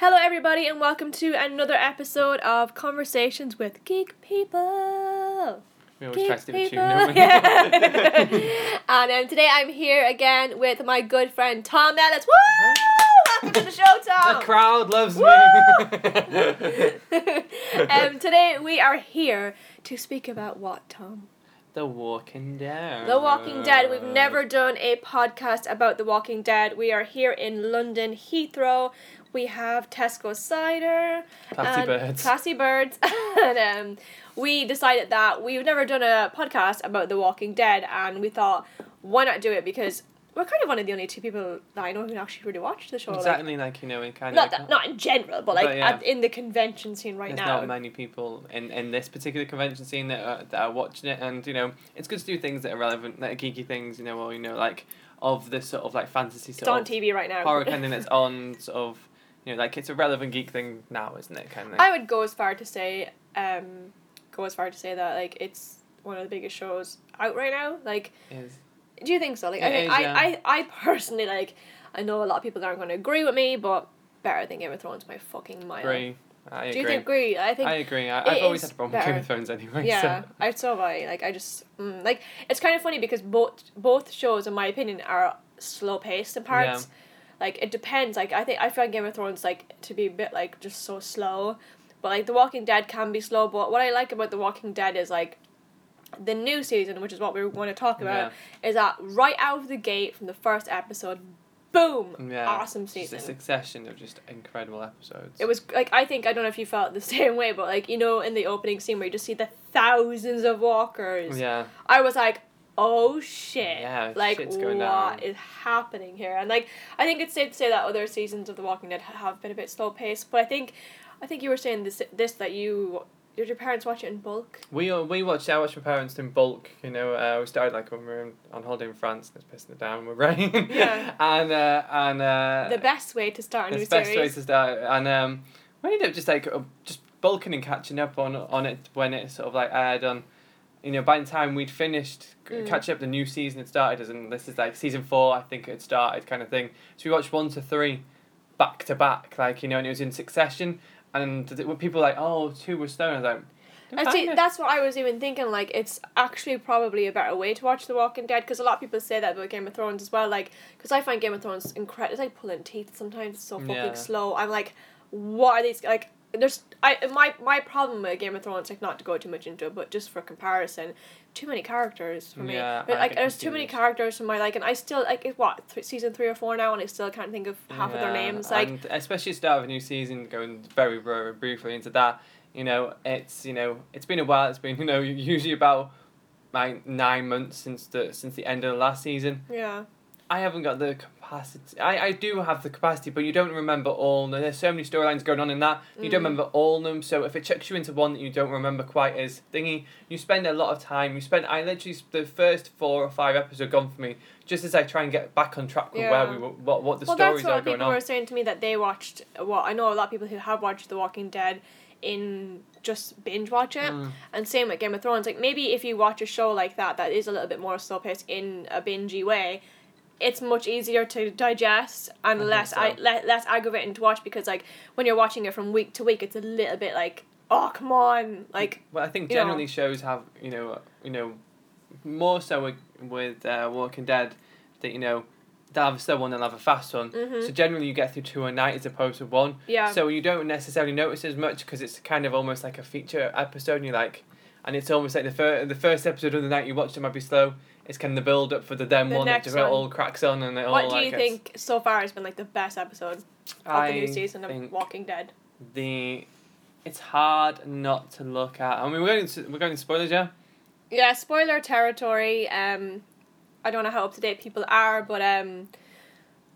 Hello, everybody, and welcome to another episode of Conversations with Geek People. We always Geek try to do a tune, people. don't we? Yeah. and um, today I'm here again with my good friend Tom Ellis. Woo! Welcome to the show, Tom! the Tom. crowd loves me. um, today we are here to speak about what, Tom? the Walking Dead. The Walking Dead. We've never done a podcast about The Walking Dead. We are here in London, Heathrow. We have Tesco cider, Classy and birds. classy birds, and um, we decided that we've never done a podcast about The Walking Dead, and we thought, why not do it? Because we're kind of one of the only two people that I know who actually really watch the show. like- Exactly, like, you know, in kind not of. that, not in general, but like But, yeah. at, in the convention scene right There's now. not many people in, in this particular convention scene that are, that are watching it, and you know, it's good to do things that are relevant, that are geeky things, you know, or you know, like of this sort of like fantasy it's sort on of TV right now. horror kind of that's on sort of, you know, like it's a relevant geek thing now, isn't it? Kind of. I would go as far to say, um, go as far to say that like it's one of the biggest shows out right now. Like, Is do you think so? Like, I It think is, I, yeah. I, I personally like. I know a lot of people aren't going to agree with me, but better than Game of Thrones by fucking mile. agree. I agree. Do you think agree? I think. I agree. I, I've always had a problem with Game better. of Thrones anyway. yeah, So. I so have I. Like I just mm, like it's kind of funny because both both shows, in my opinion, are slow paced in parts. Like it depends. Like I think I find Game of Thrones like to be a bit like just so slow, but like The Walking Dead can be slow. But what I like about The Walking Dead is like the new season, which is what we want to talk about, is that right out of the gate from the first episode, boom, Yeah. awesome Just season. a succession of just incredible episodes. It was like I think I don't know if you felt the same way, but like you know in the opening scene where you just see the thousands of walkers, Yeah. I was like, oh shit, Yeah, like shit's what is happening here? And like I think it's safe to say that other seasons of The Walking Dead have been a bit slow paced, but I think, I think you were saying this this that you did your parents watch it in bulk? We uh, we watched I watched my parents in bulk. You know, uh, we started like when we were in, on holiday in France. and It's pissing it down with rain. Yeah. and uh, and uh, the best way to start a new it's the best way series. to start. And um, we ended up just like uh, just bulking and catching up on on it when it sort of like aired on. You know, by the time we'd finished Mm. catching up, the new season had started, and this is like season four. I think it had started, kind of thing. So we watched one to three, back to back, like you know, and it was in succession. And th- when people were like, oh, two were stoned, I was like. "They're Actually, that's what I was even thinking. Like, it's actually probably a better way to watch The Walking Dead because a lot of people say that about Game of Thrones as well. Like, because I find Game of Thrones incredible. It's like pulling teeth sometimes. It's so fucking Yeah. slow. I'm like, what are these like? There's I my my problem with Game of Thrones like not to go too much into it, but just for comparison, too many characters for me. Yeah, but like, there's too many characters for my like, and I still like it's what th- season three or four now, and I still can't think of half of their names. Like, and especially start of a new season, going very, very briefly into that. You know, it's you know, it's been a while. It's been you know usually about like nine months since the since the end of the last season. yeah. I haven't got the capacity. I, I do have the capacity, but you don't remember all. There's so many storylines going on in that. You don't Mm. remember all of them. So if it chucks you into one that you don't remember quite as thingy, you spend a lot of time. You spend. I literally the first four or five episodes gone for me. Just as I try and get back on track with Yeah. where we were, what what the well, stories that's what are going people on. were saying to me that they watched. Well, I know a lot of people who have watched The Walking Dead in just binge watch it, Mm. and same with Game of Thrones. Like maybe if you watch a show like that that is a little bit more slow paced in a bingey way, it's much easier to digest and I less so. I, le- less aggravating to watch because like when you're watching it from week to week, it's a little bit like oh come on like Well, I think you know. generally shows have you know you know more so with, with uh, Walking Dead that you know they'll have a slow one they'll have a fast one. Mhm. So generally you get through two a night as opposed to one. yeah So you don't necessarily notice as much because it's kind of almost like a feature episode. And you're like, and it's almost like the first the first episode of the night you watch it might be slow. It's kind of the build up for the then The one that one. all cracks on and it all what do you gets- think so far has been like the best episode of the new season of Walking Dead? the it's hard not to look at. I mean, we're going to we're going to spoilers, yeah. Yeah, spoiler territory. Um, I don't know how up to date people are, but um,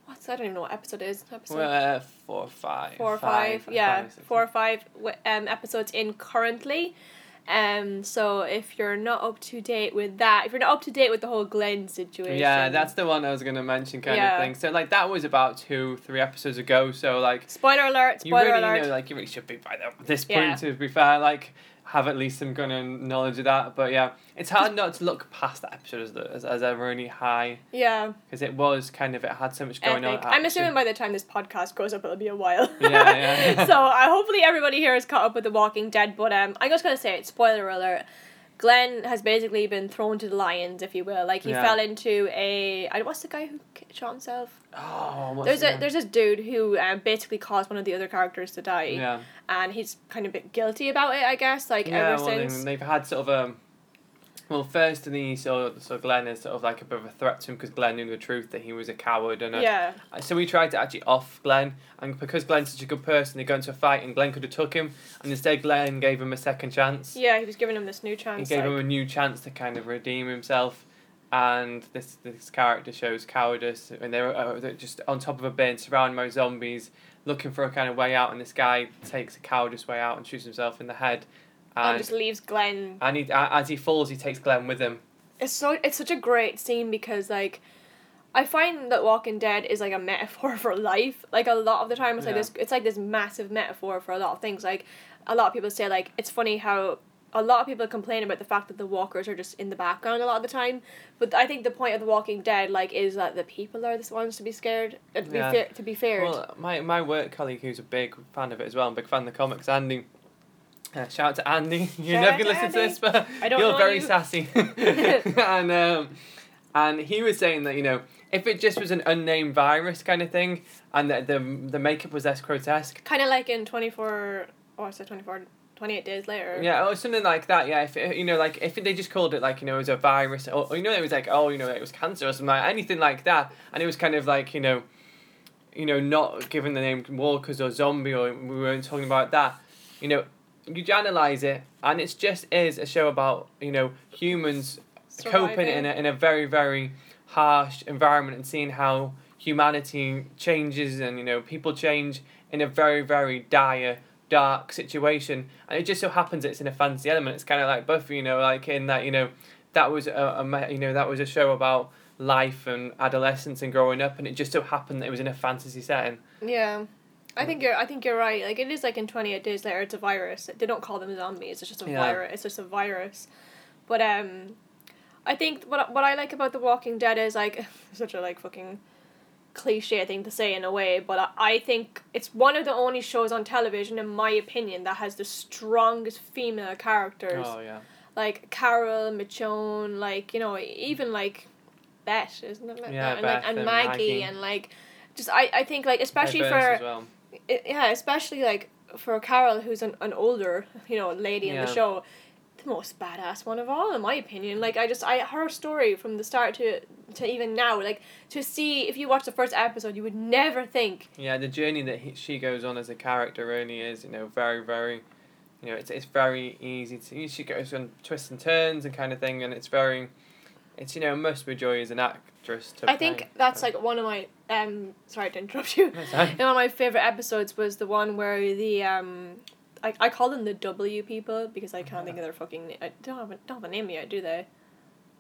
what's I don't even know what episode it is. Episode We're uh, four or five. four or five. yeah, six. four or five um episodes in currently. Um, so if you're not up to date with that, if you're not up to date with the whole Glenn situation, Yeah, that's the one I was gonna mention, kind Yeah. of thing. So like that was about two, three episodes ago. So like spoiler alert. you Spoiler really alert. you know like you really should be by the- this Yeah. point. To be fair, like have at least some kind of knowledge of that. But yeah, it's hard not to look past that episode as as, as a really high Yeah. because it was kind of it had so much going Epic. on. I'm assuming by the time this podcast goes up, it'll be a while. Yeah, yeah. so I hopefully everybody here is caught up with The Walking Dead. But um, I'm just gonna say it. Spoiler alert. Glenn has basically been thrown to the lions, if you will. Like he Yeah. fell into a. I- What's the guy who shot himself? Oh, There's the a there's this dude who um, basically caused one of the other characters to die, yeah. and he's kind of a bit guilty about it. I guess like yeah, ever well, since. they, they've had sort of um. Well, first and he saw so Glenn is sort of like a bit of a threat to him because Glenn knew the truth that he was a coward and a, yeah, So we tried to actually off Glenn, and because Glenn's such a good person, they got into a fight, and Glenn could have took him, and instead Glenn gave him a second chance. yeah, he was giving him this new chance. He gave like- him a new chance to kind of redeem himself, and this this character shows cowardice, and they're, uh, they're just on top of a bin, surrounded by zombies, looking for a kind of way out, and this guy takes a cowardice way out and shoots himself in the head, and and just leaves Glenn and he, as he falls, he takes Glenn with him. it's so it's such a great scene because like I find that Walking Dead is like a metaphor for life. Like a lot of the time it's like Yeah. this it's like this massive metaphor for a lot of things. Like a lot of people say like it's funny how a lot of people complain about the fact that the walkers are just in the background a lot of the time. But I think the point of the Walking Dead like is that the people are the ones to be scared uh, to be Yeah. fair, to be feared. Well, my, my work colleague who's a big fan of it as well, I'm big fan of the comics, Andy. Uh, shout out to Andy. You're Shout never gonna to listen to Andy. this, but I don't you're very you. sassy. and um, and he was saying that you know if it just was an unnamed virus kind of thing, and the the, the makeup was less grotesque, kind of like in 24 oh I said 24 28 days later. yeah, or something like that. Yeah, if it, you know, like if they just called it like you know it was a virus, or, or you know it was like oh you know it was cancer or something like anything like that, and it was kind of like you know, you know not given the name walkers or zombie or we weren't talking about that, you know, you analyze it and it just is a show about you know humans coping in a, in a very very harsh environment and seeing how humanity changes and you know people change in a very very dire dark situation. And it just so happens it's in a fantasy element. It's kind of like Buffy you know like in that you know that was a, a you know that was a show about life and adolescence and growing up and it just so happened that it was in a fantasy setting. Yeah. I think you're I think you're right. Like it is like in twenty eight days later it's a virus. They don't call them zombies, it's just a Yeah. virus it's just a virus. But um I think what what I like about The Walking Dead is like such a like fucking cliche thing to say in a way, but I, I think it's one of the only shows on television in my opinion that has the strongest female characters. oh yeah Like Carol, Michonne, like, you know, even like Beth, isn't it? Like Yeah, that? and, Beth like, and and Maggie, Maggie. and like just I, I think like especially for. It, yeah, especially like for Carol, who's an, an older, you know, lady in the show, the most badass one of all, in my opinion. Like I just, I her story from the start to to even now, like to see if you watch the first episode, you would never think. Yeah, the journey that he, she goes on as a character really is, you know, very, very, you know, it's, it's very easy to, she goes on twists and turns and kind of thing, and it's very, it's, you know, must be joy as an actress I think that's like one of my um. Sorry to interrupt you. One of my favorite episodes was the one where the um. I, I call them the W people because I can't think of their fucking. na- I don't have a, don't have a name yet, do they?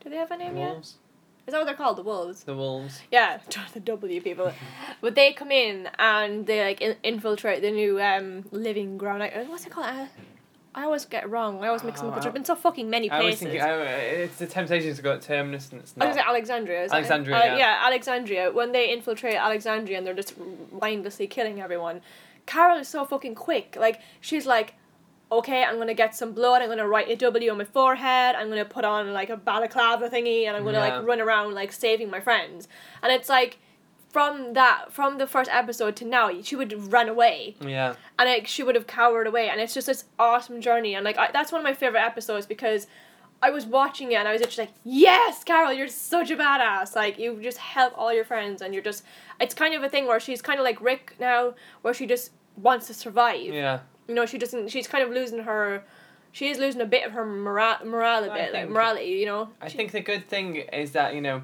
Do they have a name yet? wolves. Is that what they're called? The wolves. The wolves. Yeah, the W people. but they come in and they like in- infiltrate the new um living ground. What's it called? I, I always get it wrong. I always mix them up. Oh, I've been so fucking many I was places. thinking, I, it's the temptation to go at Terminus and it's I was not. say Alexandria. Is it? Alexandria, Uh, yeah. yeah, Alexandria. When they infiltrate Alexandria and they're just mindlessly killing everyone, Carol is so fucking quick. Like she's like, okay, I'm gonna get some blood. I'm gonna write a W on my forehead. I'm gonna put on like a balaclava thingy, and I'm gonna Yeah. like run around like saving my friends. And it's like, from that, from the first episode to now, she would run away. Yeah. and like she would have cowered away. And it's just this awesome journey. And like I, that's one of my favorite episodes because I was watching it and I was just like yes Carol you're such a badass. Like you just help all your friends and you're just it's kind of a thing where she's kind of like Rick now where she just wants to survive. Yeah. you know she doesn't she's kind of losing her she is losing a bit of her morale morale a bit like morality you know? I She- think the good thing is that, you know,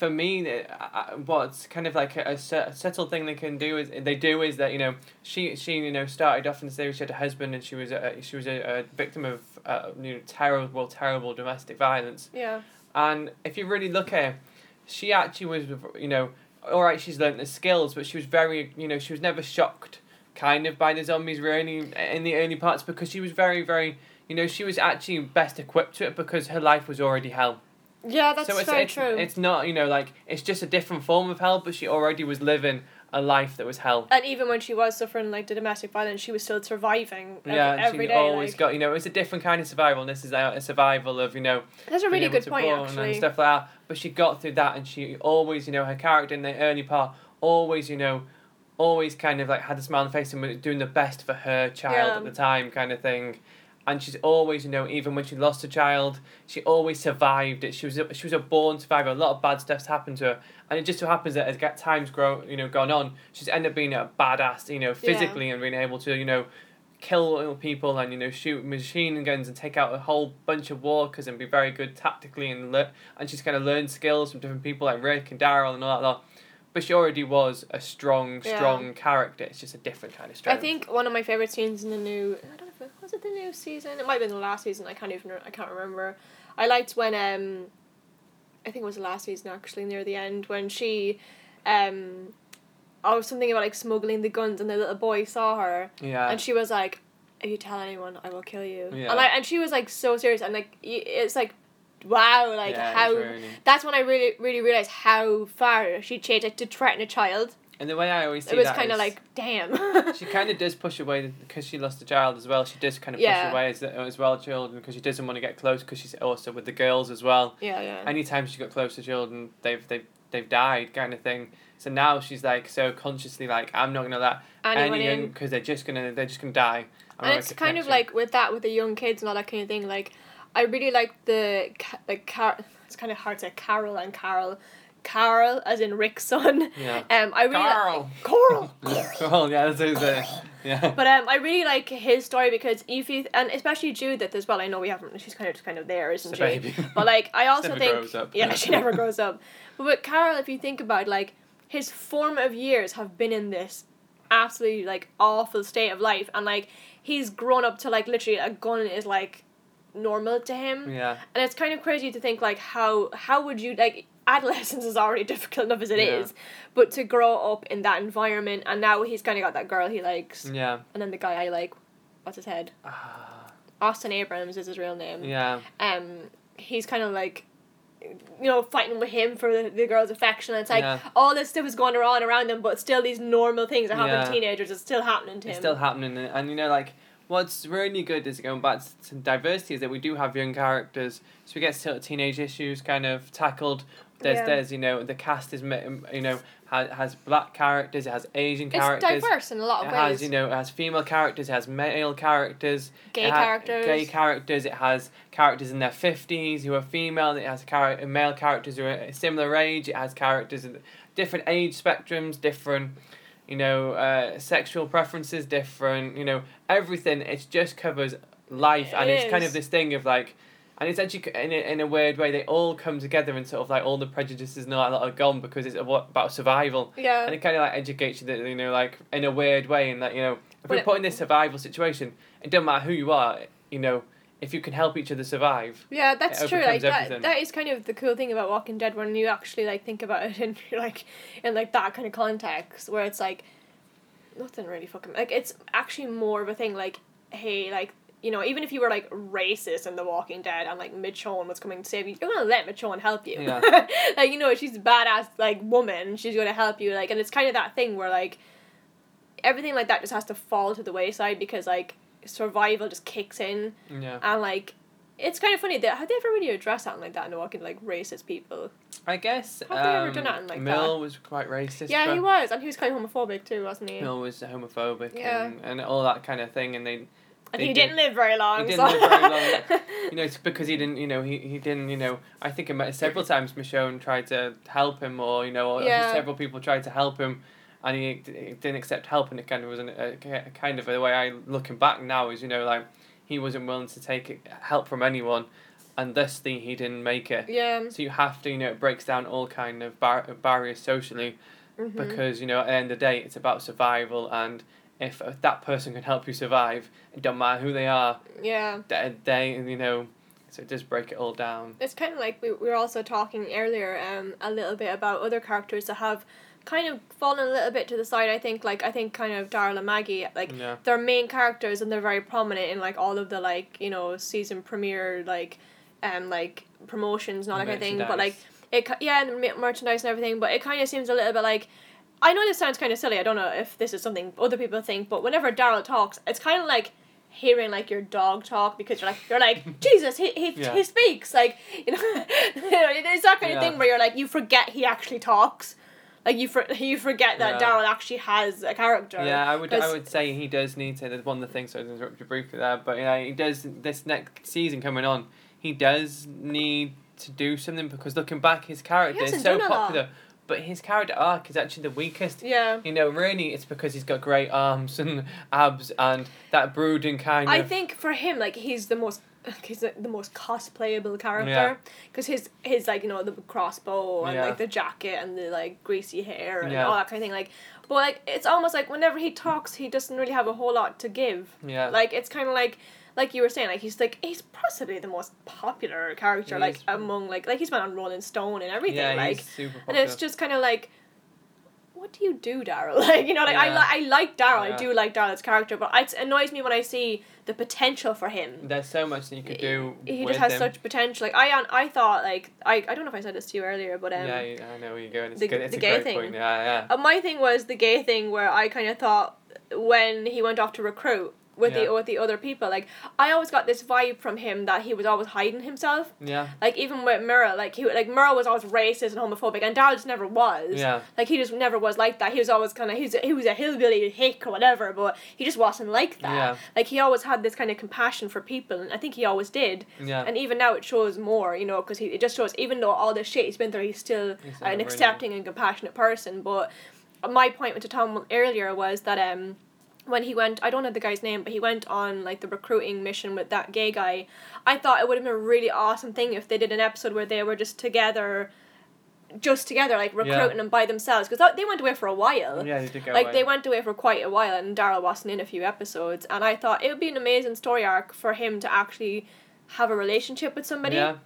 for me, uh, uh, what's kind of like a, a subtle thing they can do is they do is that you know she she you know started off in the series she had a husband and she was a she was a, a victim of uh, you know terrible terrible domestic violence yeah and if you really look at her, she actually was you know all right she's learned the skills but she was very you know she was never shocked kind of by the zombies really in the early parts because she was very very you know, she was actually best equipped to it because her life was already hell. Yeah, that's so it's, very it's, true. It's not, you know, like it's just a different form of hell, but she already was living a life that was hell. and even when she was suffering like the domestic violence, she was still surviving every, yeah, and every she day. always like. got, you know, it's a different kind of survival. And this is a, a survival of, you know, That's a really good point, actually. and stuff like that. But she got through that, and she always, you know, her character in the early part always, you know, always kind of like had a smile on her face and was doing the best for her child Yeah. at the time, kind of thing. And she's always, you know, even when she lost a child, she always survived it. She was a, she was a born survivor. A lot of bad stuff's happened to her, and it just so happens that as times grow, you know, gone on, she's ended up being a badass, you know, physically and being able to, you know, kill people and you know shoot machine guns and take out a whole bunch of walkers and be very good tactically and le- and she's kind of learned skills from different people like Rick and Daryl and all that lot. But she already was a strong, Yeah. strong character. It's just a different kind of strength. I think one of my favorite scenes in the new I don't know if it was it the new season. It might have been the last season. I can't even I can't remember. I liked when um, I think it was the last season actually near the end when she, um, oh something about like smuggling the guns and the little boy saw her Yeah. and she was like, if you tell anyone, I will kill you. Yeah. And I and she was like so serious and like it's like, wow, like Yeah, how. really- That's when I really really realized how far she changed like to threaten a child. And the way I always see It was kind of like damn. she kind of does push away because she lost a child as well. She does kind of Yeah. push away as, as well children because she doesn't want to get close because she's also with the girls as well. yeah yeah. Anytime she got close to children, they've they've they've died kind of thing. So now she's like so consciously like I'm not gonna let Anyone because they're just gonna they're just gonna die. I'm and it's kind of like with that with the young kids and all that kind of thing like i really like the like car it's kind of hard to carol and carol carol as in rick's son yeah. um i really Carl. Coral. Carl, yeah, that's who's there. Yeah. but um i really like his story because if you and especially judith as well i know we haven't she's kind of just kind of there isn't It's she baby. but like i also never think grows up. yeah she never grows up but with carol if you think about like his formative years have been in this absolutely like awful state of life and like he's grown up to like literally a gun is like normal to him Yeah. and it's kind of crazy to think like how how would you like adolescence is already difficult enough as it is, Yeah. but to grow up in that environment and now he's kind of got that girl he likes Yeah. and then the guy I like what's his head Ah, Austin Abrams is his real name yeah. um he's kind of like you know fighting with him for the, the girl's affection and it's like Yeah. all this stuff is going on around them but still these normal things that happen Yeah. to teenagers is still happening to It's him still happening, and you know, like what's really good is going back to diversity is that we do have young characters, so we get of teenage issues kind of tackled. There's, Yeah. there's, you know, the cast is, um, you know, has, has black characters, it has Asian it's characters. It's diverse in a lot of It of has, you know, it has female characters, it has male characters, gay it ha- characters gay characters. It has characters in their fifties who are female. It has char- male characters who are a similar age. It has characters in different age spectrums, different, you know, uh, sexual preferences, different, you know, everything. It just covers life, and It it's kind of this thing of like. And it's actually in a, in a weird way they all come together and sort of like all the prejudices and all that are gone because it's about about survival yeah and it kind of like educates you that you know like in a weird way and that you know if But we're it- put in this survival situation it doesn't matter who you are you know if you can help each other survive Yeah, that's true. Like that, that is kind of the cool thing about Walking Dead when you actually like think about it and like in like that kind of context where it's like nothing really fucking like it's actually more of a thing like hey like you know even if you were like racist in The Walking Dead and like Michonne was coming to save you you're gonna let Michonne help you Yeah. like you know she's a badass like woman she's gonna help you like and it's kind of that thing where like everything like that just has to fall to the wayside because like survival just kicks in yeah and like it's kind of funny that have they ever really addressed something like that in walking like racist people I guess Have they ever um, done that? like Merle that? was quite racist yeah he was and he was kind of homophobic too wasn't he Merle was homophobic Yeah. and, and all that kind of thing and they and they he did- didn't live very long he so. didn't live very long. you know, it's because he didn't, you know, he, he didn't, you know, I think several times Michonne tried to help him or, you know, or Yeah. several people tried to help him and he, d- didn't accept help and it kind of was an, a, a kind of the way I, looking back now is, you know, like he wasn't willing to take help from anyone and thusly he didn't make it. yeah So you have to, you know, it breaks down all kind of bar- barriers socially mhm. because, you know, at the end of the day, it's about survival and if that person can help you survive, it don't matter who they are, yeah they, they you know so it does break it all down it's kind of like we, we were also talking earlier um a little bit about other characters that have kind of fallen a little bit to the side. I think like I think kind of Daryl and Maggie like Yeah. they're main characters and they're very prominent in like all of the like you know season premiere like um like promotions and all that kind of thing. But like it yeah and merchandise and everything. But it kind of seems a little bit like. I know this sounds kind of silly. I don't know if this is something other people think, but whenever Daryl talks, it's kind of like hearing like your dog talk because you're like you're like Jesus, he he, Yeah. he speaks like you know. it's that kind of thing where you're like you forget he actually talks, like you for, you forget that Yeah. Daryl actually has a character. Yeah, I would. I would say he does need to. There's one of the things. So I interrupt you briefly there, but yeah, he does. This next season coming on, he does need to do something because looking back, his character is so done a lot. popular, but his character arc is actually the weakest. Yeah. You know, really, it's because he's got great arms and abs and that brooding kind I of. think for him, like he's the most, he's the, the most cosplayable character because his his like you know the crossbow and Yeah. like the jacket and the like greasy hair and Yeah. all that kind of thing. Like, but like it's almost like whenever he talks, he doesn't really have a whole lot to give. Yeah. Like it's kind of like. Like you were saying, like he's like he's possibly the most popular character, He like among like like he's been on Rolling Stone and everything, yeah, like he's super and it's just kind of like what do you do daryl like you know like I, li- I like daryl i do like daryl's character but it annoys me when i see the potential for him There's so much that you could do. he just has him. such potential like i i thought like i, I don't know if i said this to you earlier but um yeah, I know where you're going. It's the- good. It's the a gay thing. point. Yeah, yeah. uh, my thing was the gay thing where i kind of thought when he went off to recruit with Yeah. the with the other people like i always got this vibe from him that he was always hiding himself Yeah, like even with Mira, like he like Mira was always racist and homophobic, and Daryl just never was. yeah. Like he just never was like that. He was always kind of he was he was a hillbilly hick or whatever, but he just wasn't like that. Yeah. Like he always had this kind of compassion for people, and I think he always did. Yeah. And even now it shows more, you know, because he it just shows even though all this shit he's been through, he's still He's an really- accepting and compassionate person. But my point to Tom earlier was that um when he went I don't know the guy's name, but he went on like the recruiting mission with that gay guy. I thought it would have been a really awesome thing if they did an episode where they were just together just together, like recruiting them by themselves, because they went away for a while. Yeah, they did go Like away. they went away for quite a while, and Daryl wasn't in a few episodes, and I thought it would be an amazing story arc for him to actually have a relationship with somebody. Yeah,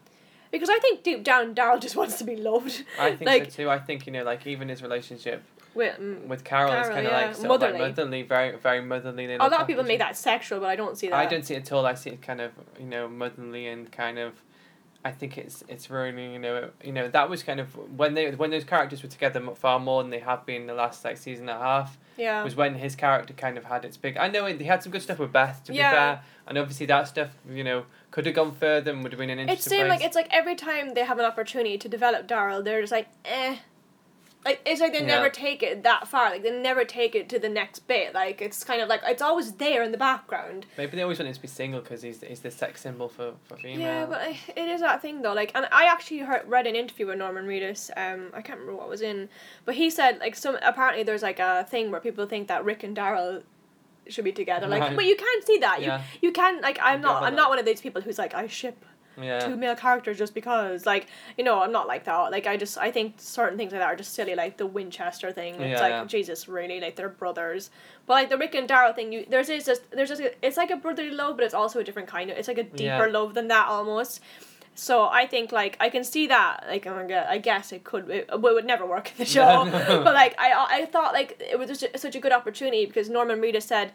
Because I think deep down, Daryl just wants to be loved. I think like so too. I think you know, like even his relationship with. mm, with Carol, Carol, kind of yeah, like sort of like motherly. motherly, very very motherly. a lot of people make that. sexual, but I don't see that. I don't see it at all. I see it kind of you know motherly and kind of. I think it's it's really you know you know that was kind of when they when those characters were together far more than they have been the last like season and a half Yeah. was when his character kind of had its big. I know he had some good stuff with Beth to Yeah. be fair, and obviously that stuff you know could have gone further and would have been an It interesting. seemed place. like it's like every time they have an opportunity to develop Daryl, they're just like, eh. Like it's like they Yeah. never take it that far. Like they never take it to the next bit. Like it's kind of like it's always there in the background. Maybe they always want him to be single because he's he's the sex symbol for for female. Yeah, but I, it is that thing though. Like, and I actually heard read an interview with Norman Reedus. Um, I can't remember what was in, but he said like some apparently there's like a thing where people think that Rick and Daryl should be together. Like, Right. but you can't see that. Yeah. You you can like I'm not I'm not one of these people who's like I ship yeah. two male characters just because like you know I'm not like that. Like I just I think certain things like that are just silly. Like the Winchester thing. It's Yeah, like yeah. Jesus really like they're brothers. But like the Rick and Daryl thing, you there's is just there's just it's like a brotherly love, but it's also a different kind of. It's like a deeper love than that almost. So I think like I can see that like oh I guess it could it, it would never work in the show, No. but like I I thought like it was just such a good opportunity because Norman Reedus said,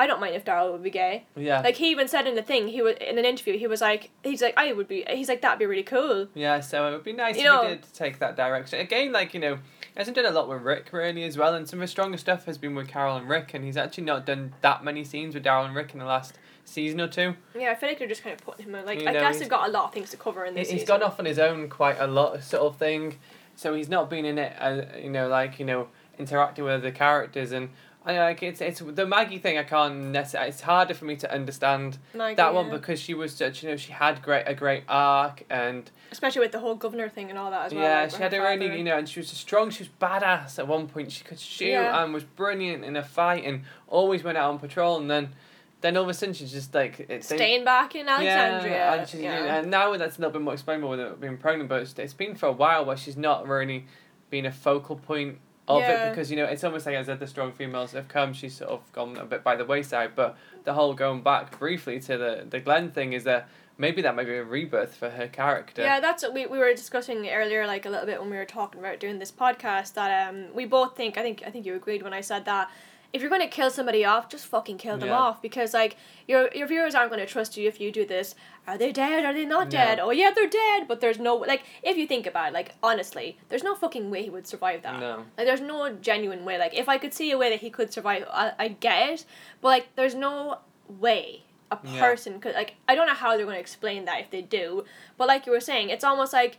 I don't mind if Daryl would be gay. Yeah. Like he even said in the thing he was in an interview he was like he's like I would be he's like that'd be really cool. Yeah, so it would be nice You if know- he did take that direction. Again, like, you know, he hasn't done a lot with Rick really as well, and some of his stronger stuff has been with Carol and Rick, and he's actually not done that many scenes with Daryl and Rick in the last season or two. Yeah, I feel like they're just kind of putting him in. Like You I know, guess he's- they've got a lot of things to cover in this. he's season. gone off on his own quite a lot, sort of thing, so he's not been in it, uh, you know, like, you know, interacting with the characters, and I like it's it's the Maggie thing. I can't necessarily. It's harder for me to understand Like, that one yeah. because she was such. You know, she had great a great arc, and especially with the whole governor thing and all that as well. yeah, like, she had her own. really, you know, and she was strong. She was badass at one point. She could shoot Yeah. and was brilliant in a fight, and always went out on patrol. And then, then all of a sudden, she's just like it, they- staying back in Alexandria. Yeah, and, she's, yeah. and now that's a little bit more explainable with it being pregnant, but it's, it's been for a while where she's not really been a focal point of Yeah. it because you know it's almost like as the strong females have come, she's sort of gone a bit by the wayside. But the whole going back briefly to the the Glenn thing is that maybe that might be a rebirth for her character. Yeah, that's what we, we were discussing earlier, like a little bit when we were talking about doing this podcast. That um, we both think. I think I think you agreed when I said that. If you're gonna kill somebody off, just fucking kill them Yeah. off because like your your viewers aren't gonna trust you if you do this. Are they dead? Are they not Yeah. dead? Oh yeah, they're dead. But there's no like if you think about it, like honestly, there's no fucking way he would survive that. No. Like there's no genuine way. Like if I could see a way that he could survive, I I get it. But like there's no way a Yeah. person could like I don't know how they're going to explain that if they do. But like you were saying, it's almost like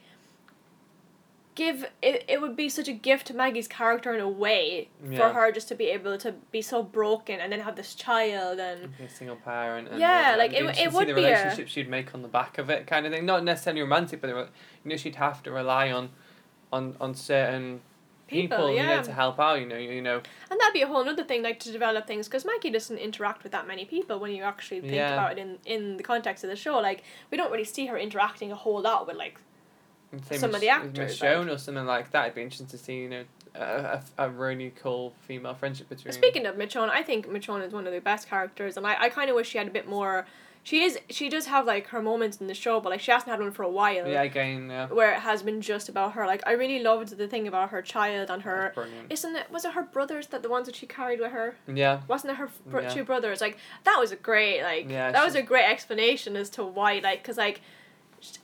give it, it would be such a gift to Maggie's character in a way Yeah. for her just to be able to be so broken and then have this child and Be a single parent. And, Yeah, uh, like, and it it would see the be a- relationship she'd make on the back of it, kind of thing. Not necessarily romantic, but were, you know, she'd have to rely on, on on certain People, people, you yeah. know, to help out. You know, you, you know. and that'd be a whole other thing like to develop things because Maggie doesn't interact with that many people when you actually think Yeah. about it in in the context of the show. Like we don't really see her interacting a whole lot with like Some of the actors, Michonne or something like that. It'd be interesting to see, you know, a, a, a really cool female friendship between. Speaking of Michonne, I think Michonne is one of the best characters, and I, I kind of wish she had a bit more. She is she does have like her moments in the show, but like she hasn't had one for a while. Yeah, again, yeah. Where it has been just about her. Like I really loved the thing about her child and her. Isn't it? Was it her brothers that the ones that she carried with her? Yeah, Wasn't it her bro- Yeah. two brothers? Like that was a great like Yeah, that was a great explanation as to why like because like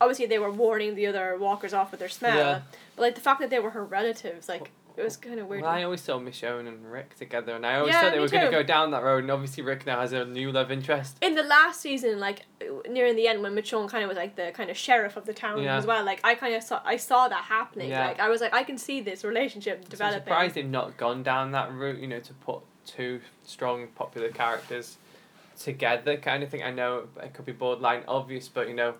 obviously they were warning the other walkers off with their smell, Yeah. but like the fact that they were her relatives like it was kind of weird. Well, I always saw Michonne and Rick together, and I always Yeah, thought they were going to go down that road. And obviously, Rick now has a new love interest. in the last season, like near in the end, when Michonne kind of was like the kind of sheriff of the town Yeah. as well, like I kind of saw I saw that happening. Yeah. Like I was like I can see this relationship So I'm developing. surprised they've not gone down that route, you know, to put two strong, popular characters together, kind of thing. I know it could be borderline obvious, but you know,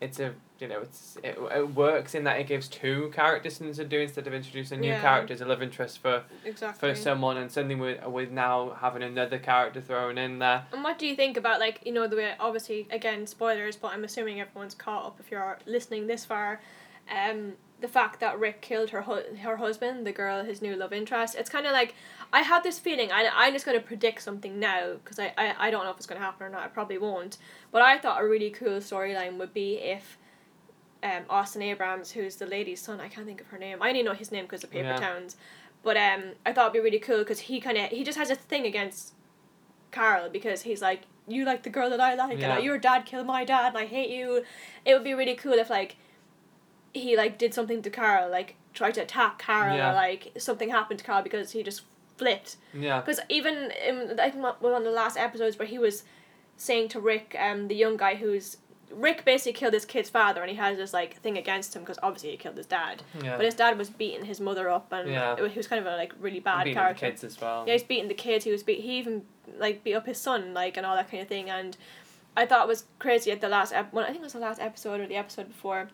it's a you know it's it, it works in that it gives two characters things to do instead of introducing new Yeah. characters, a love interest for exactly. for someone, and suddenly with with now having another character thrown in there. And what do you think about like you know the way obviously again spoilers, but I'm assuming everyone's caught up if you're listening this far. Um, the fact that Rick killed her hu- her husband, the girl, his new love interest. It's kind of like I have this feeling. I I'm just gonna predict something now because I, I I don't know if it's gonna happen or not. I probably won't. But I thought a really cool storyline would be if. Um, Austin Abrams, who's the lady's son, I can't think of her name. I only know his name because of Paper Yeah. Towns, but um, I thought it'd be really cool because he kind of he just has a thing against Carl because he's like, you like the girl that I like, Yeah. and your dad killed my dad, and I hate you. It would be really cool if like he like did something to Carl, like tried to attack Carl, Yeah. or like something happened to Carl because he just flipped. Yeah. Because even in, think one of the last episodes where he was saying to Rick, um, the young guy who's Rick basically killed his kid's father, and he has this like thing against him because obviously he killed his dad. Yeah. But his dad was beating his mother up, and Yeah. he was kind of a like really bad character. kids as well. Yeah, he's beating the kids. He was beat. He even like beat up his son, like and all that kind of thing. And I thought it was crazy at the last ep- well, I think it was the last episode or the episode before,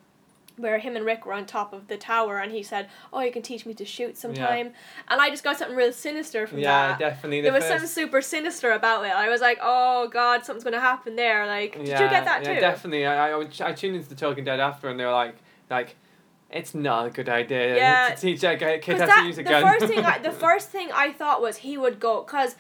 where him and Rick were on top of the tower, and he said, "Oh, you can teach me to shoot sometime." And I just got something real sinister from Yeah, that. Yeah, definitely. The There was first, something super sinister about it. I was like, "Oh God, something's gonna happen there." Like, did you get that yeah, too? definitely. I, I, I tuned into the Talking Dead after, and they were like, like, it's not a good idea Yeah. to teach a kid how that to use a the gun. first thing I, the first thing I thought was he would go because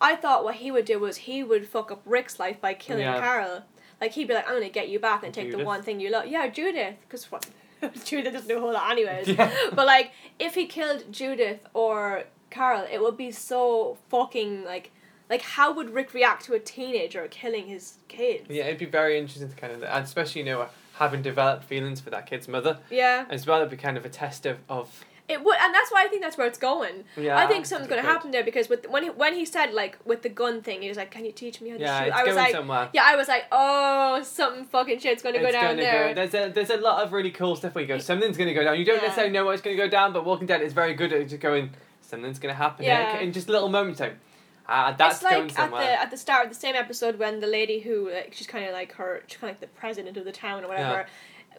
I thought what he would do was he would fuck up Rick's life by killing Yeah. Carol. Like he'd be like, I'm gonna get you back and take the one thing you love. Yeah, Judith. Because what? Judith doesn't know a whole lot anyways. Yeah. But like, if he killed Judith or Carol, it would be so fucking like. Like, how would Rick react to a teenager killing his kids? yeah, it'd be very interesting to kind of, and especially you know having developed feelings for that kid's mother Yeah. as well. It'd be kind of a test of of It would, and that's why I think that's where it's going. yeah. I think something's gonna happen there because with when he when he said like with the gun thing, he was like, "Can you teach me how to Yeah, shoot?" I was going like, somewhere. "Yeah," I was like, "Oh, something fucking shit's gonna go down there." Go, there's a there's a lot of really cool stuff where you go something's gonna go down. You don't Yeah. necessarily know what's gonna go down, but Walking Dead is very good at just going something's gonna happen Yeah. in just little moments. Like, ah, that's it's like going at the at the start of the same episode when the lady who like, she's kind of like her she's kind of like the president of the town or whatever.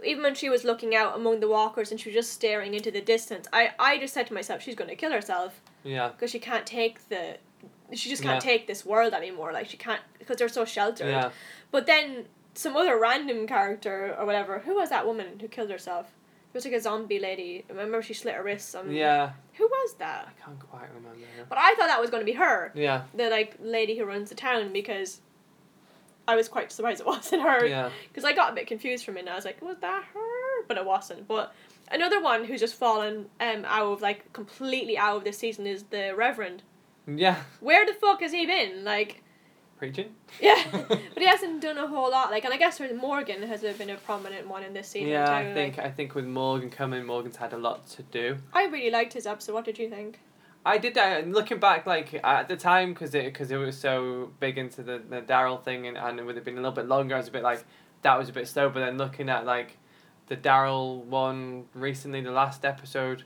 Even when she was looking out among the walkers and she was just staring into the distance, I I just said to myself, she's gonna kill herself yeah. because she can't take the. She just can't Yeah. take this world anymore. Like she can't because they're so sheltered. Yeah. But then some other random character or whatever. Who was that woman who killed herself? It was like a zombie lady. Remember she slit her wrists. On, Yeah. Who was that? I can't quite remember. But I thought that was going to be her, Yeah. the like lady who runs the town, because I was quite surprised it wasn't her. Yeah. Because I got a bit confused from it and I was like, was that her? But it wasn't. But another one who's just fallen um out of like completely out of this season is the Reverend. Yeah. Where the fuck has he been? Like Preaching. yeah. but he hasn't done a whole lot. Like and I guess with Morgan has been a prominent one in this season yeah, too. I think like, I think with Morgan coming, Morgan's had a lot to do. I really liked his episode. What did you think? I did that. and Looking back, like at the time, because it because it was so big into the the Daryl thing, and and would it been a little bit longer, I was a bit like that was a bit slow. But then looking at like the Daryl one recently, the last episode,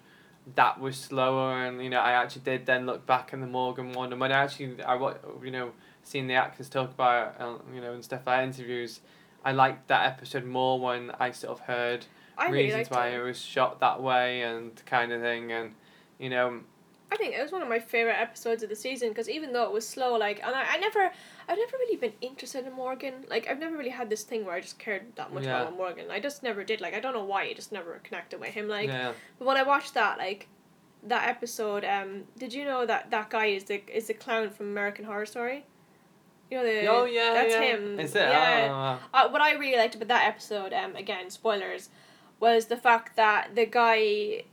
that was slower, and you know I actually did then look back in the Morgan one, and when I actually I wa- you know seeing the actors talk about it, uh, you know and stuff like interviews, I liked that episode more when I sort of heard I reasons liked why it. it was shot that way and kind of thing, and you know I think it was one of my favorite episodes of the season because even though it was slow, like, and I, I never, I've never really been interested in Morgan. Like, I've never really had this thing where I just cared that much Yeah. about Morgan. I just never did. Like, I don't know why. I just never connected with him. Like, yeah. but when I watched that, like, that episode, um, did you know that that guy is the is the clown from American Horror Story? You know the. Oh yeah, That's yeah. him. Is it? Yeah. Oh. Uh, what I really liked about that episode, um, again, spoilers, was the fact that the guy,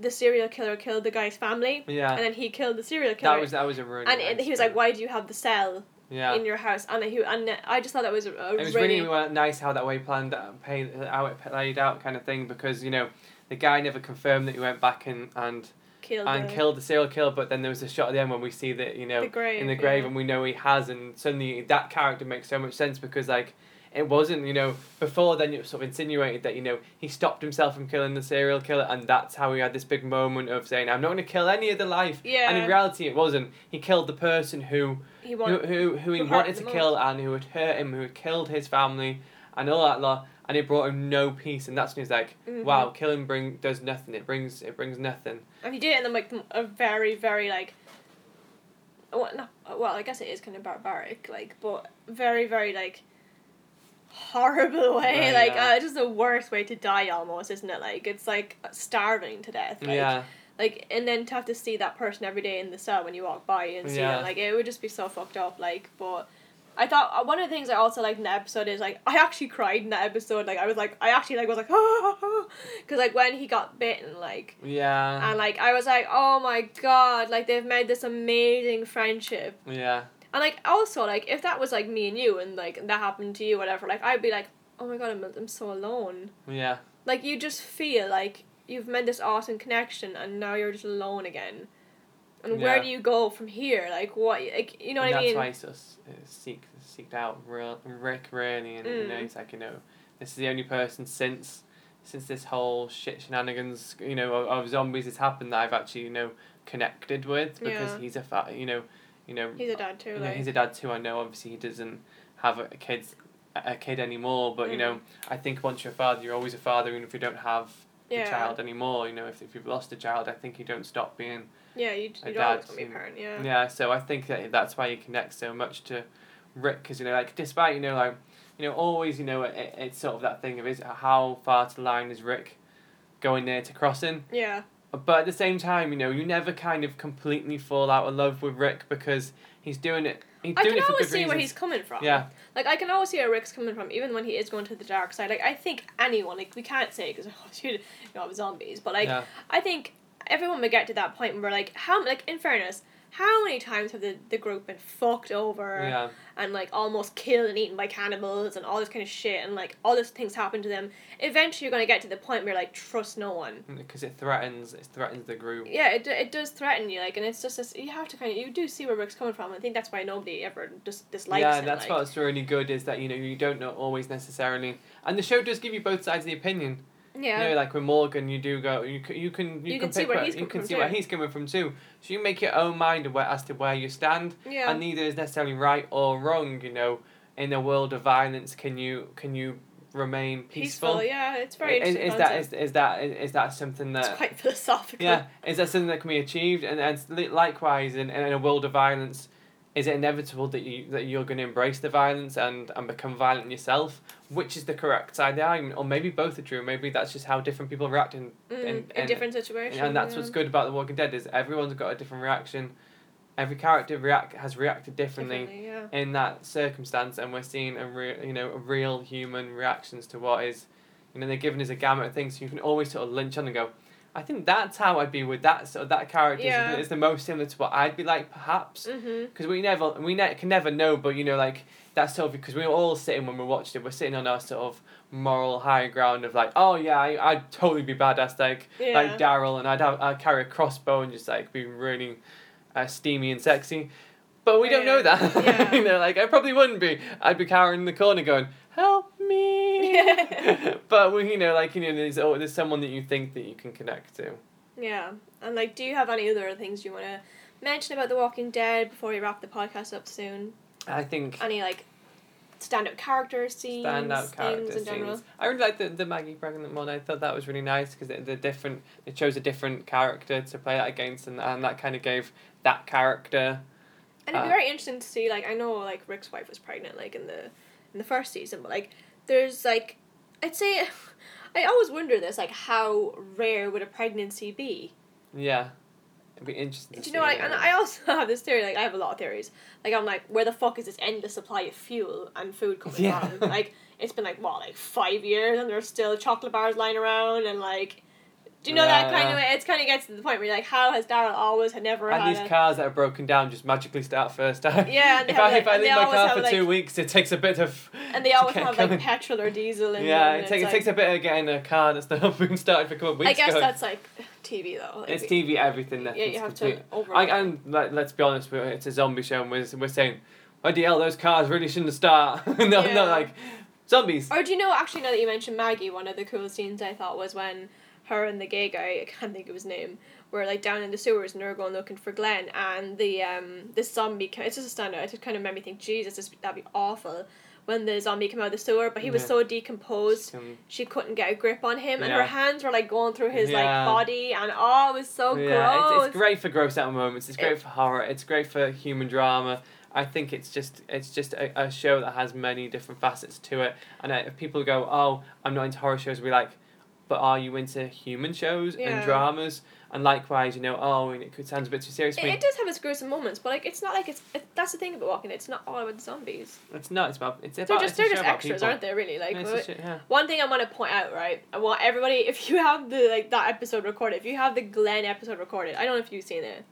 the serial killer, killed the guy's family, yeah. and then he killed the serial killer. That was that was a really. and nice he was like, "Why do you have the cell Yeah. in your house?" And he and I just thought that was a, a it was really, well, nice how that way planned uh, out, how it played out kind of thing because you know the guy never confirmed that he went back and and, killed and the, killed the serial killer, but then there was a shot at the end when we see that you know the grave in the grave yeah. and we know he has and suddenly that character makes so much sense because like it wasn't you know before then it was sort of insinuated that you know he stopped himself from killing the serial killer and that's how he had this big moment of saying i'm not going to kill any other life Yeah. and in reality it wasn't he killed the person who He who, wanted, who, who he who wanted to kill and who had hurt him who had killed his family and all that lot and it brought him no peace and that's when he's like Mhm. wow killing bring does nothing it brings it brings nothing and he did it in like a very very like. Well, no, well, I guess it is kind of barbaric, like, but very, very like horrible way. Right, like, yeah. uh, just the worst way to die, almost, isn't it? Like, it's like starving to death. Like, yeah like and then to have to see that person every day in the cell when you walk by and see Yeah. them like it would just be so fucked up like but I thought uh, one of the things I also liked in the episode is like I actually cried in that episode like I was like I actually like was like because like when he got bitten like yeah and like I was like oh my god like they've made this amazing friendship yeah and like also like if that was like me and you and like that happened to you whatever like I'd be like oh my god I'm, I'm so alone. Yeah. Like you just feel like you've made this awesome connection and now you're just alone again. And where do you go from here? Like what like you know and what i that's mean? why he's seek seeked out real Rick really and you know Mm. he's like you know this is the only person since since this whole shit shenanigans you know of, of zombies has happened that I've actually you know connected with because Yeah. he's a fa- you know you know he's a dad too you know, like he's a dad too. I know obviously he doesn't have a kid a kid anymore, but you Mm. know I think once you're a father, you're always a father, even if you don't have yeah the child anymore. You know if if you've lost a child, I think you don't stop being yeah you a you dad always gonna be a parent yeah yeah, so I think that that's why you connect so much to Rick, because you know, like despite you know, like you know, always you know, it, it's sort of that thing of is how far to the line is Rick going there to crossing, yeah but at the same time, you know, you never kind of completely fall out of love with Rick because he's doing it. He's I doing can it for always good see reasons. where he's coming from Yeah, like I can always see where Rick's coming from even when he is going to the dark side like I think anyone like we can't say because oh, you know zombies but like yeah, I think everyone would get to that point where like how like in fairness how many times have the, the group been fucked over yeah, and like almost killed and eaten by cannibals and all this kind of shit and like all these things happen to them? Eventually you're going to get to the point where you're like trust no one. Mm, because it threatens it threatens the group. yeah it, it does threaten you like and it's just this, you have to kind of you do see where Rick's coming from. I think that's why nobody ever just dislikes yeah, him that's like, what's really good is that you know you don't know always necessarily, and the show does give you both sides of the opinion. Yeah You know, like with Morgan, you do go. You can you can you, You can, see where where, he's you can from see where too. he's coming from too. So you make your own mind where, as to where you stand, yeah and neither is necessarily right or wrong. You know, in a world of violence, can you can you remain peaceful? peaceful yeah it's very is, interesting is that is, is that is, is that something it's that quite philosophical yeah is that something that can be achieved and and likewise in, in a world of violence is it inevitable that you that you're going to embrace the violence and and become violent yourself which is the correct side of the argument or maybe both are true maybe that's just how different people react in, mm, in, in in- different situations and that's yeah. what's good about the walking dead is everyone's got a different reaction every character react has reacted differently, Differently, yeah. in that circumstance, and we're seeing a real, you know, a real human reactions to what is, you know, they're giving us a gamut of things. So you can always sort of lynch on and go, I think that's how I'd be with that sort of that character. Yeah. Is the most similar to what I'd be like, perhaps. Mm-hmm. Because we never, we ne- can never know, but you know, like that's sort of because we're all sitting when we're watching it. We're sitting on our sort of moral high ground of like, oh yeah, I, I'd totally be badass like Yeah. like Daryl, and I'd have, I'd carry a crossbow and just like be really uh, steamy and sexy. But we don't know that. Yeah. you know, like I probably wouldn't be. I'd be cowering in the corner going, "Help me!" but we, you know, like you know, there's oh, there's someone that you think that you can connect to. Yeah, and like, do you have any other things you want to mention about The Walking Dead before we wrap the podcast up soon? I think Any like standout character scenes, standout character things in general? scenes. I really liked the, the Maggie pregnant one. I thought that was really nice because the different. They chose a different character to play that against, and, and that kind of gave that character. And it'd be Uh, very interesting to see. Like, I know like Rick's wife was pregnant, like in the in the first season, but like there's like, I'd say, I always wonder this, like how rare would a pregnancy be? Yeah, it'd be interesting. Do you know, like, and I also have this theory. Like, I have a lot of theories. Like, I'm like, where the fuck is this endless supply of fuel and food coming Yeah. from? Like, it's been like what, like five years, and there's still chocolate bars lying around, and like, do you know that kind yeah. of? It's kind of gets to the point where you're like, how has Daryl always had never And had these a, cars that are broken down just magically start first time. Yeah, if I like- if I leave my car for like- two weeks, it takes a bit of. and they always have going. like petrol or diesel in Yeah, them. it it's it takes a bit of getting a car that's not been started for a couple of weeks. I guess ago. that's like TV though. Like, It's TV everything. That Yeah, you have complete. to over. I, and like, let's be honest, we're, it's a zombie show, and we're, we're saying, oh, "IDL, those cars really shouldn't start." no, Yeah. no, like zombies. Or do you know? Actually, now that you mentioned Maggie, one of the cool scenes I thought was when her and the gay guy, I can't think of his name, were like down in the sewers and they were going looking for Glenn, and the um the zombie. ca- It's just a standout. It just kind of made me think, Jesus, this, that'd be awful. When the zombie came out of the sewer, but he was Yeah. so decomposed, Um, she couldn't get a grip on him, and her hands were like going through his Yeah. like body, and oh, it was so yeah, gross. it's, it's great for gross out moments. It's great It- for horror. It's great for human drama. I think it's just it's just a, a show that has many different facets to it. And uh, if people go, "Oh, I'm not into horror shows," we like, but are you into human shows Yeah. and dramas? And likewise, you know, oh, and it could sound a bit too serious. It, for me. it does have its gruesome moments, but like it's not like it's. It, that's the thing about Walking Dead. It's not all about the zombies. It's not. It's about. It's They're just they're just extras, people. aren't they? Really, like. It's a but- shit- yeah. One thing I want to point out, right? I want everybody, if you have the like that episode recorded, if you have the Glenn episode recorded, I don't know if you've seen it,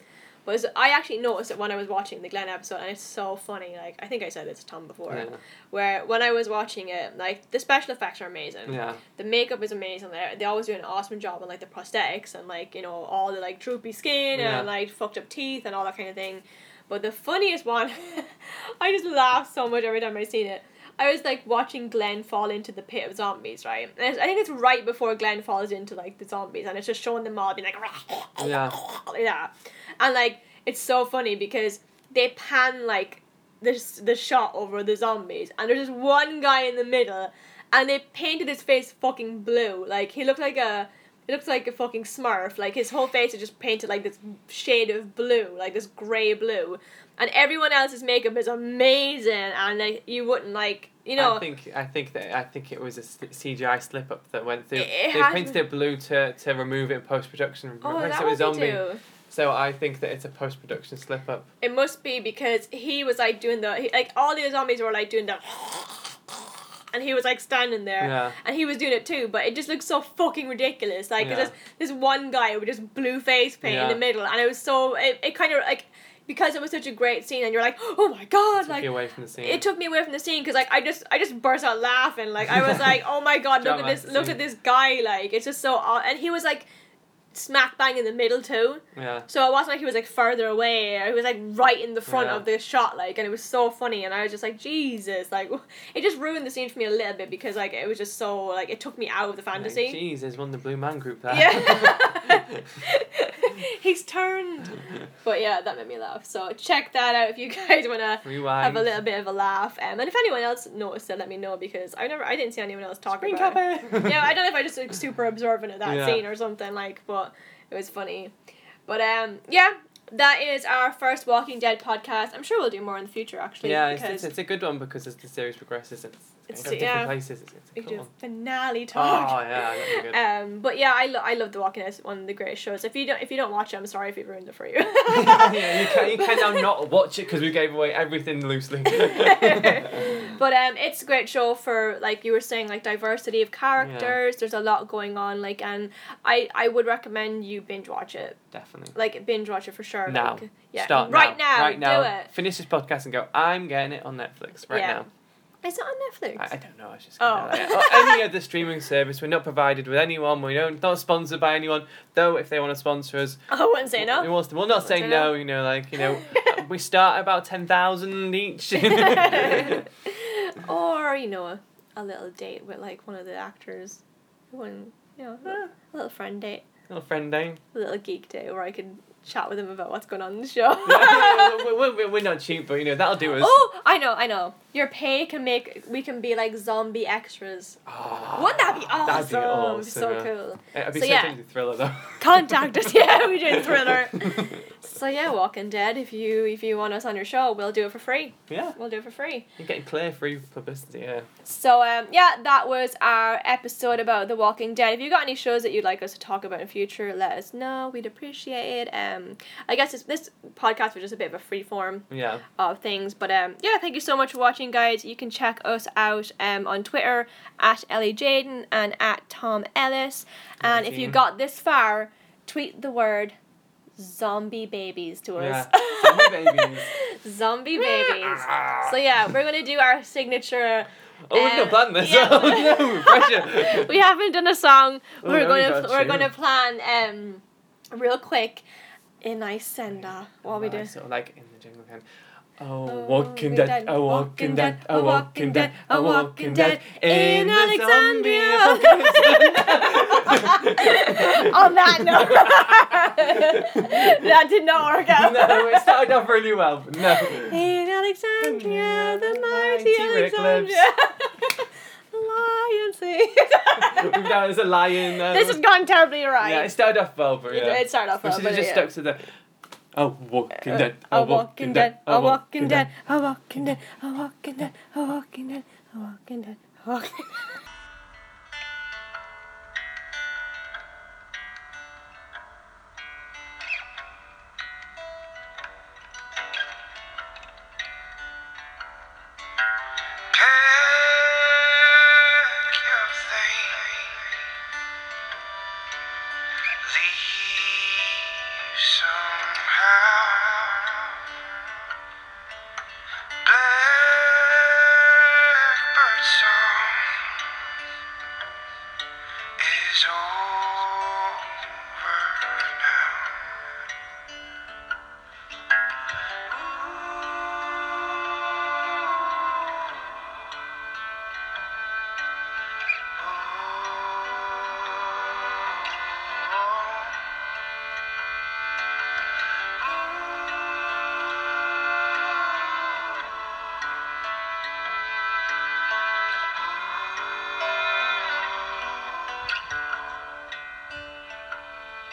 it's- I actually noticed it when I was watching the Glenn episode, and it's so funny. Like I think I said it to Tom before, Yeah. where when I was watching it, like the special effects are amazing. Yeah. The makeup is amazing. They they always do an awesome job on like the prosthetics and like you know all the like droopy skin Yeah. and like fucked up teeth and all that kind of thing. But the funniest one, I just laugh so much every time I seen it. I was like watching Glenn fall into the pit of zombies, right? And I think it's right before Glenn falls into like the zombies, and it's just showing them all being like, Yeah. yeah, and like it's so funny because they pan like this the shot over the zombies, and there's just one guy in the middle, and they painted his face fucking blue. Like he looked like a. It looks like a fucking smurf. Like his whole face is just painted like this shade of blue, like this grey blue. And everyone else's makeup is amazing, and like you wouldn't like, you know. I think I think that I think it was a CGI slip up that went through. It- it they painted it blue to, to remove it in post production. oh, that it was zombie. too. So I think that it's a post production slip up. It must be because he was like doing the he, like all the zombies were like doing the and he was like standing there Yeah. and he was doing it too, but it just looked so fucking ridiculous. Like Yeah. just this one guy with just blue face paint in the middle, and it was so it, it kind of like because it was such a great scene, and you're like, oh my god, Took like away from the scene. it took me away from the scene because like I just I just burst out laughing. Like I was like, oh my god, look at this, look at this guy. Like it's just so odd, and he was like smack bang in the middle too. yeah. So it wasn't like he was like further away. He was like right in the front Yeah. of the shot, like, and it was so funny. And I was just like, Jesus, like, it just ruined the scene for me a little bit because like it was just so like it took me out of the fantasy. Like, Jeez, there's one of the Blue Man Group there. Yeah. He's turned. But yeah, that made me laugh. So check that out if you guys wanna Rewind. have a little bit of a laugh. Um, and if anyone else noticed it, let me know because I never, I didn't see anyone else talking Spring about it. Yeah, I don't know if I just like super observant of that Yeah. scene or something like, but it was funny. But um, yeah, that is our first Walking Dead podcast. I'm sure we'll do more in the future actually. Yeah, it's, it's, it's a good one because as the series progresses, it's It's Go different yeah. places. It's, it's a We cool do finale Oh talk. yeah, that'd be good. Um, but yeah, I, lo- I love The Walking Dead. It's one of the greatest shows. If you don't if you don't watch it, I'm sorry if it ruined it for you. yeah, you can you can now not watch it because we gave away everything loosely. but um, it's a great show for like you were saying, like diversity of characters. There's a lot going on. Like, and I I would recommend you binge watch it. Definitely. Like binge watch it for sure. Now. Yeah. Start right now. now. Right now. Do it. Finish this podcast and go. I'm getting it on Netflix right Yeah. now. Is it on Netflix? I, I don't know. I was just Oh. or any other streaming service. We're not provided with anyone. We don't not sponsored by anyone. Though if they want to sponsor us, I wouldn't say no. we will we'll not say say no. no. You know, like you know, uh, we start about ten thousand each. or you know, a, a little date with like one of the actors. One, you know, a little friend date, Little friend day. a little geek date where I can chat with him about what's going on in the show. we're, we're, we're not cheap, but you know that'll do us. Oh, I know, I know. Your pay can make we can be like zombie extras. Oh, Wouldn't that be awesome? That'd be awesome. So yeah. cool. It'd be So, such yeah. thriller though. Contact us. Yeah, we do a thriller. So yeah, Walking Dead. If you if you want us on your show, we'll do it for free. yeah, We'll do it for free. you're getting clear free publicity. Yeah. So um yeah, that was our episode about The Walking Dead. If you got any shows that you'd like us to talk about in future, let us know. We'd appreciate it. Um, I guess this, this podcast was just a bit of a free form Yeah. of things. But um, yeah, thank you so much for watching, guys. You can check us out um, on Twitter at Ellie Jaden and at Tom Ellis. And if you got this far, tweet the word zombie babies to us. Yeah. Zombie babies. zombie babies. So yeah, we're gonna do our signature. Oh, we're Um, gonna plan this. yeah. Oh no, pressure. We haven't done a song. Oh, we're no, gonna we we're gonna plan um real quick in Isenda what we do. So, like in the jungle kind. Oh, Oh, walking dead, dead, a walking dead, a walking dead, a walking dead in Alexandria. On that note, that did not work out. no, it started off really well, but no. In Alexandria, the mighty Alexandria. Lion sings. no, there's a lion. Uh, this has gone terribly right. Yeah, it started off well, but yeah. it started off We well, should have but just yeah. stuck to the. A walking dead, A walking dead, a walking dead, a walking dead, a walking dead, a walking dead, a walking dead, a walking dead. Pack